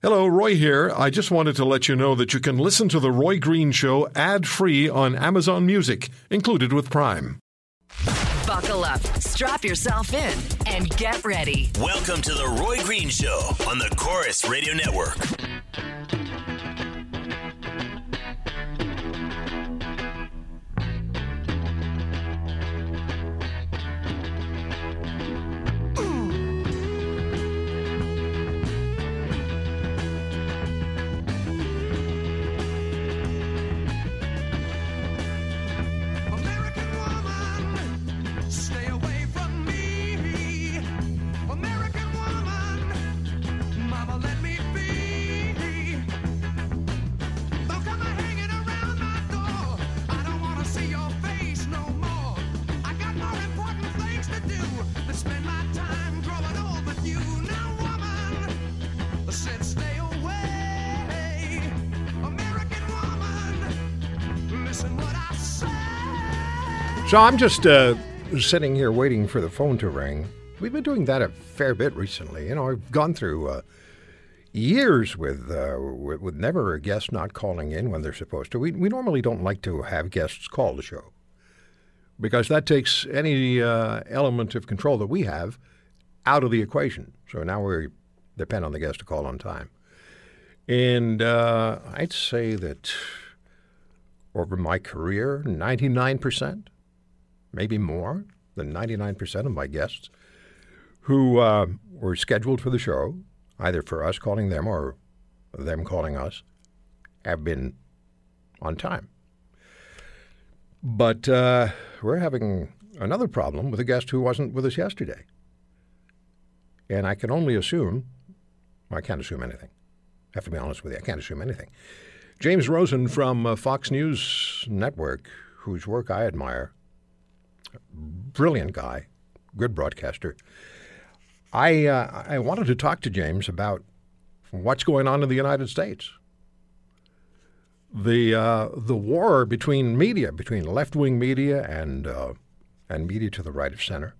Hello, Roy here. I just wanted to let you know that you can listen to The Roy Green Show ad free on Amazon Music, included with Prime. Buckle up, strap yourself in, and get ready. Welcome to the Roy Green Show on the Corus Radio Network. So I'm just uh, sitting here waiting for the phone to ring. We've been doing that a fair bit recently. You know, I've gone through uh, years with, uh, with with never a guest not calling in when they're supposed to. We we normally don't like to have guests call the show because that takes any uh, element of control that we have out of the equation. So now we depend on the guest to call on time. And uh, I'd say that over my career, 99%, maybe more than 99% of my guests who uh, were scheduled for the show, either for us calling them or them calling us, have been on time. But uh, we're having another problem with a guest who wasn't with us yesterday. And I can only assume, I can't assume anything. I have to be honest with you, I can't assume anything. James Rosen from uh, Fox News Network, whose work I admire, brilliant guy, good broadcaster. I uh, I wanted to talk to James about what's going on in the United States. The uh, the war between media, between left wing media and uh, and media to the right of center,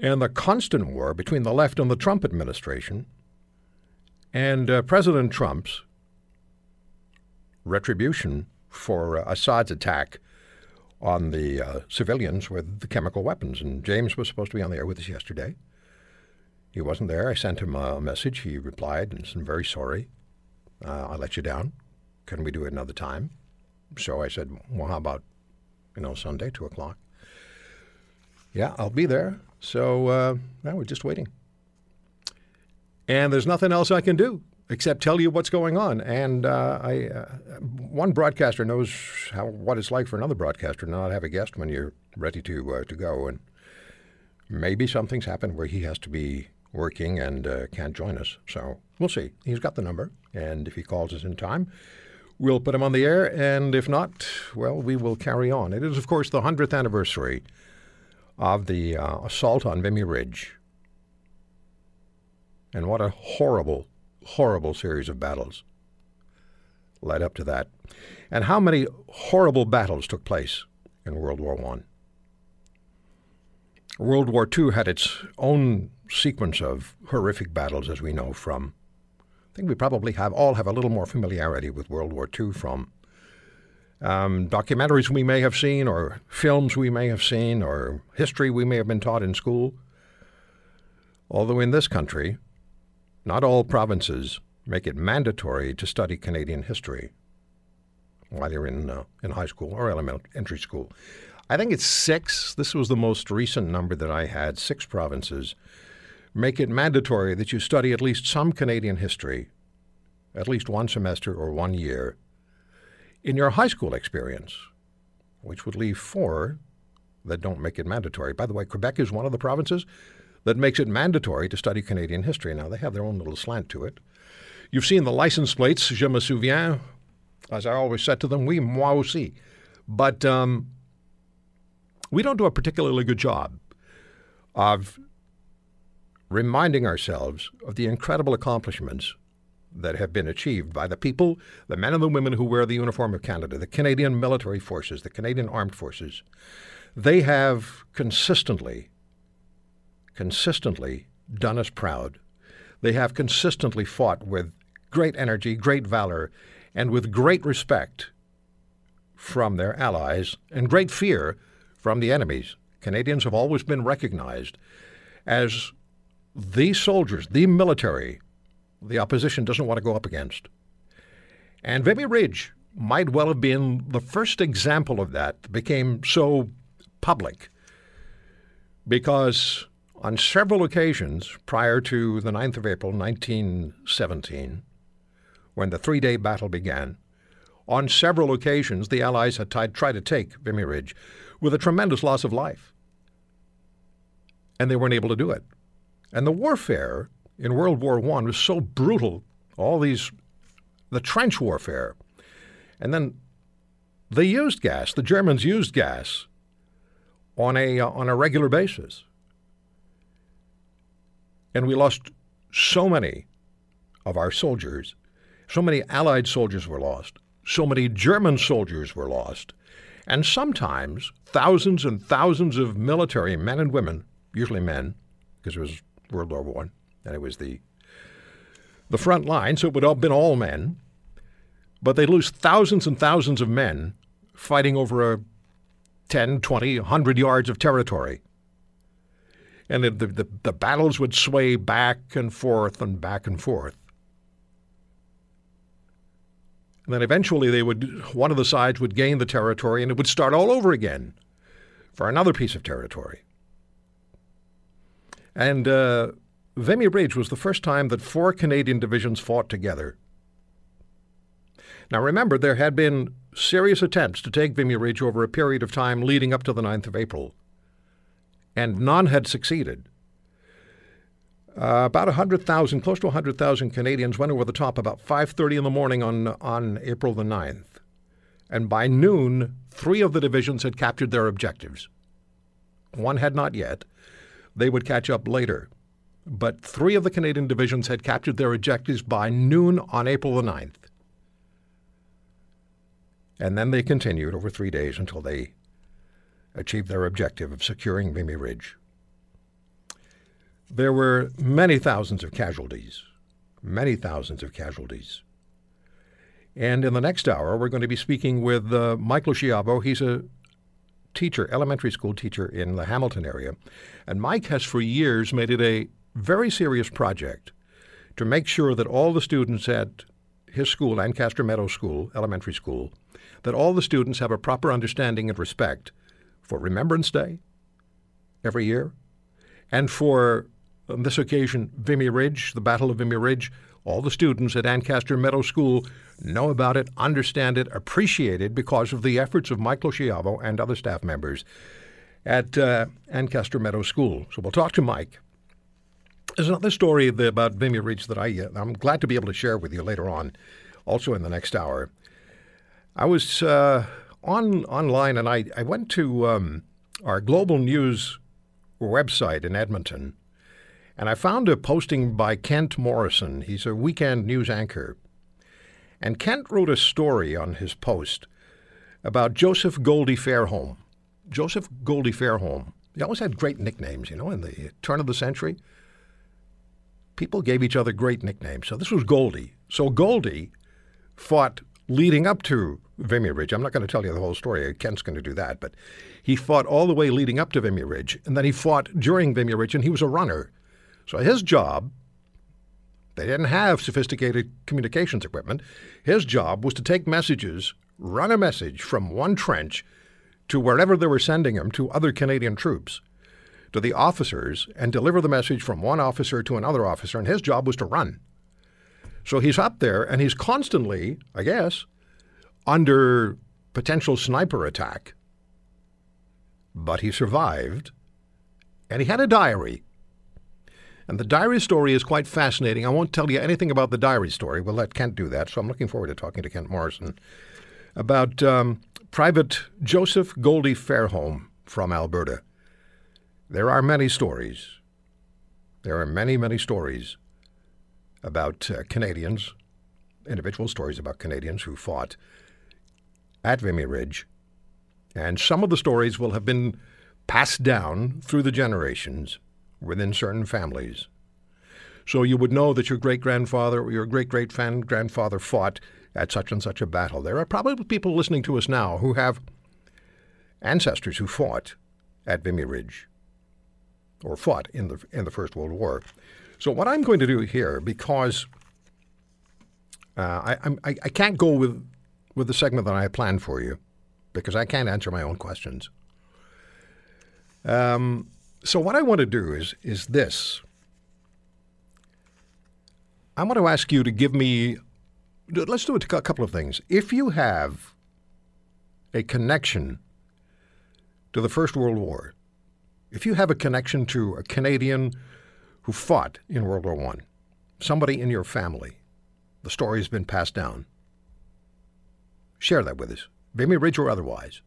and the constant war between the left and the Trump administration, and uh, President Trump's retribution for uh, Assad's attack on the uh, civilians with the chemical weapons. And James was supposed to be on the air with us yesterday. He wasn't there. I sent him a message. He replied and said, I'm very sorry. Uh, I let you down. Can we do it another time? So I said, well, how about, you know, Sunday, 2 o'clock? Yeah, I'll be there. So uh, now we're just waiting. And there's nothing else I can do except tell you what's going on. And uh, I, uh, one broadcaster knows how what it's like for another broadcaster to not have a guest when you're ready to uh, to go, and maybe something's happened where he has to be working and uh, can't join us. So we'll see. He's got the number, and if he calls us in time. We'll put him on the air, and if not, well, we will carry on. It is, of course, the 100th anniversary of the uh, assault on Vimy Ridge. And what a horrible, horrible series of battles led up to that. And how many horrible battles took place in World War I? World War II had its own sequence of horrific battles, as we know from. I think we probably have all have a little more familiarity with World War II from um, documentaries we may have seen, or films we may have seen, or history we may have been taught in school. Although in this country, not all provinces make it mandatory to study Canadian history while you're in, uh, in high school or elementary school. I think it's six. This was the most recent number that I had. Six provinces make it mandatory that you study at least some Canadian history, at least one semester or one year, in your high school experience, which would leave four that don't make it mandatory. By the way, Quebec is one of the provinces that makes it mandatory to study Canadian history. Now, they have their own little slant to it. You've seen the license plates, je me souviens, as I always said to them, oui, moi aussi. But um, we don't do a particularly good job of reminding ourselves of the incredible accomplishments that have been achieved by the people, the men and the women who wear the uniform of Canada, the Canadian military forces, the Canadian armed forces. They have consistently, consistently done us proud. they have consistently fought with great energy, great valor, and with great respect from their allies and great fear from the enemies. Canadians have always been recognized as the soldiers, the military, the opposition doesn't want to go up against. And Vimy Ridge might well have been the first example of that that became so public because on several occasions prior to the 9th of April 1917, when the three day battle began, on several occasions the Allies had tried, tried to take Vimy Ridge with a tremendous loss of life. And they weren't able to do it. And the warfare in World War I was so brutal, all these, the trench warfare. And then they used gas, the Germans used gas on a, uh, on a regular basis. And we lost so many of our soldiers. So many Allied soldiers were lost. So many German soldiers were lost. And sometimes thousands and thousands of military men and women, usually men, because it was World War One, and it was the the front line, so it would have been all men. But they lose thousands and thousands of men fighting over a 10, 20, 100 yards of territory. And the, the, the, battles would sway back and forth and back and forth. And then eventually they would one of the sides would gain the territory and it would start all over again for another piece of territory. And uh, Vimy Ridge was the first time that four Canadian divisions fought together. Now remember, there had been serious attempts to take Vimy Ridge over a period of time leading up to the 9th of April, and none had succeeded. Uh, about 100,000, close to 100,000 Canadians went over the top about 5:30 in the morning on on April the 9th. And by noon, 3 of the divisions had captured their objectives. One had not yet. They would catch up later. But 3 of the Canadian divisions had captured their objectives by noon on April the 9th. And then they continued over 3 days until they achieved their objective of securing Vimy Ridge. There were many thousands of casualties, many thousands of casualties. And in the next hour, we're going to be speaking with uh, Michael Schiavo. He's a teacher, elementary school teacher in the Hamilton area. And Mike has for years made it a very serious project to make sure that all the students at his school, Ancaster Meadow School, elementary school, that all the students have a proper understanding and respect for Remembrance Day every year, and for, on this occasion, Vimy Ridge, the Battle of Vimy Ridge. All the students at Ancaster Meadow School know about it, understand it, appreciate it because of the efforts of Michael Schiavo and other staff members at uh, Ancaster Meadow School. So we'll talk to Mike. There's another story about Vimy Ridge that I, uh, I'm glad to be able to share with you later on, also in the next hour. I was uh, on online and I, I went to um, our global news website in Edmonton and I found a posting by Kent Morrison. He's a weekend news anchor. And Kent wrote a story on his post about Joseph Goldie Fairholm. Joseph Goldie Fairholm. He always had great nicknames, you know, in the turn of the century. People gave each other great nicknames. So this was Goldie. So Goldie fought leading up to Vimy Ridge. I'm not going to tell you the whole story. Kent's going to do that. But he fought all the way leading up to Vimy Ridge. And then he fought during Vimy Ridge, and he was a runner. So his job, they didn't have sophisticated communications equipment. His job was to take messages, run a message from one trench to wherever they were sending him to other Canadian troops, to the officers, and deliver the message from one officer to another officer. And his job was to run. So he's up there and he's constantly, I guess, under potential sniper attack. But he survived. And he had a diary. And the diary story is quite fascinating. I won't tell you anything about the diary story. We'll let Kent do that. So I'm looking forward to talking to Kent Morrison about um, Private Joseph Goldie Fairholm from Alberta. There are many stories. There are many, many stories about uh, Canadians, individual stories about Canadians who fought at Vimy Ridge. And some of the stories will have been passed down through the generations within certain families. So you would know that your great grandfather or your great great grandfather fought at such and such a battle. There are probably people listening to us now who have ancestors who fought at Vimy Ridge or fought in the in the First World War. So what I'm going to do here, because uh, I, I I can't go with with the segment that I planned for you, because I can't answer my own questions. Um, so what I want to do is is this. I want to ask you to give me. Let's do a couple of things. If you have a connection to the First World War, if you have a connection to a Canadian who fought in World War One, somebody in your family, the story has been passed down. Share that with us, Vimy Ridge or otherwise.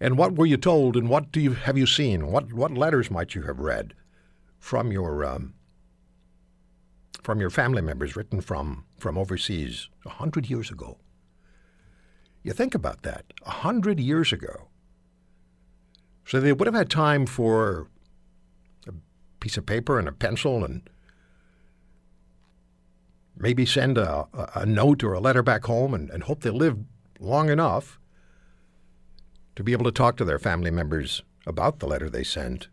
And what were you told, and what do you have you seen? What what letters might you have read from your um, from your family members, written from from overseas a hundred years ago? You think about that, a hundred years ago. So they would have had time for piece of paper and a pencil and maybe send a, a, note or a letter back home and, and hope they live long enough to be able to talk to their family members about the letter they sent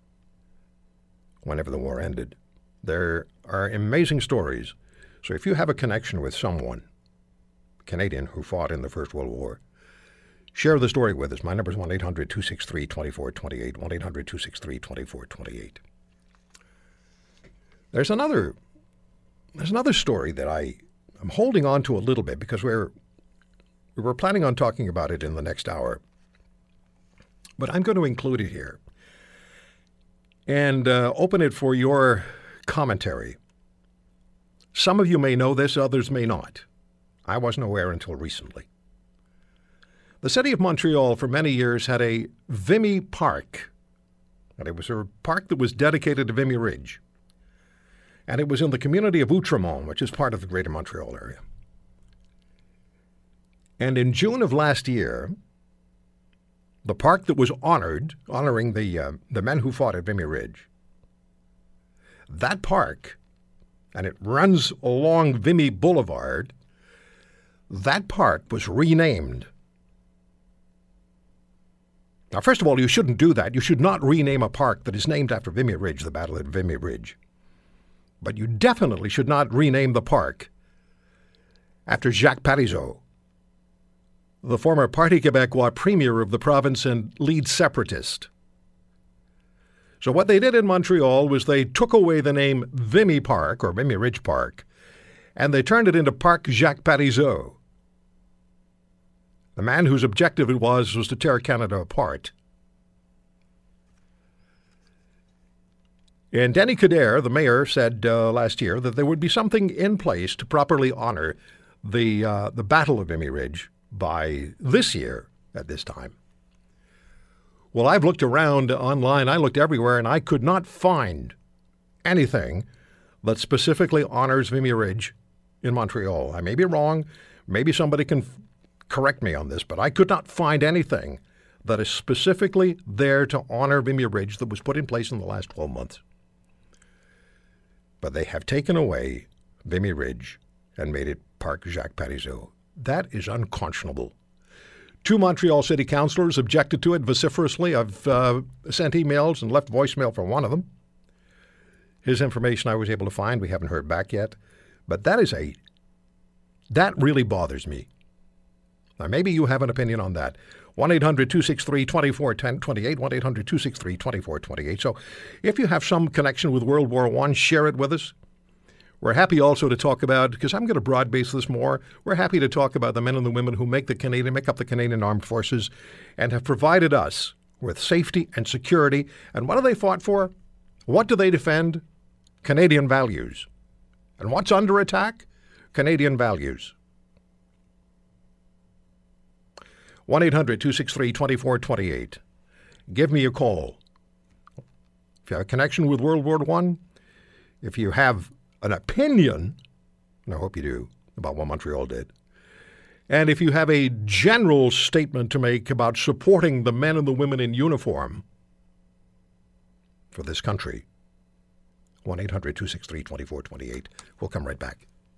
whenever the war ended. There are amazing stories. So if you have a connection with someone, Canadian, who fought in the First World War, share the story with us. My number is 1 800 263 2428. 1 800 263 2428. There's another there's another story that I am holding on to a little bit because we're we were planning on talking about it in the next hour, but I'm going to include it here and uh, open it for your commentary. Some of you may know this, others may not. I wasn't aware until recently. The city of Montreal for many years had a Vimy Park, and it was a park that was dedicated to Vimy Ridge and it was in the community of Outremont, which is part of the Greater Montreal area. And in June of last year, the park that was honored, honoring the uh, the men who fought at Vimy Ridge, that park, and it runs along Vimy Boulevard. That park was renamed. Now, first of all, you shouldn't do that. You should not rename a park that is named after Vimy Ridge, the Battle at Vimy Ridge. But you definitely should not rename the park after Jacques Parizeau, the former Parti Québécois premier of the province and lead separatist. So what they did in Montreal was they took away the name Vimy Park or Vimy Ridge Park, and they turned it into Parc Jacques Parizeau. The man whose objective it was was to tear Canada apart. And Denis Coderre, the mayor, said uh, last year that there would be something in place to properly honor the uh, the Battle of Vimy Ridge by this year at this time. Well, I've looked around online, I looked everywhere, and I could not find anything that specifically honors Vimy Ridge in Montreal. I may be wrong. Maybe somebody can f- correct me on this, but I could not find anything that is specifically there to honor Vimy Ridge that was put in place in the last 12 months. But they have taken away Vimy Ridge and made it Parc Jacques Parizeau. That is unconscionable. Two Montreal city councillors objected to it vociferously. I've uh, sent emails and left voicemail for one of them. His information I was able to find, we haven't heard back yet. But that is a, that really bothers me. Now, maybe you have an opinion on that. 1 800 263 2428, 1 800 263 2428. So if you have some connection with World War I, share it with us. We're happy also to talk about, because I'm going to broad base this more, we're happy to talk about the men and the women who make the Canadian, make up the Canadian Armed Forces and have provided us with safety and security. And what have they fought for? What do they defend? Canadian values. And what's under attack? Canadian values. 1 800 263 2428. Give me a call. If you have a connection with World War I, if you have an opinion, and I hope you do, about what Montreal did, and if you have a general statement to make about supporting the men and the women in uniform for this country, 1 800 263 2428. We'll come right back.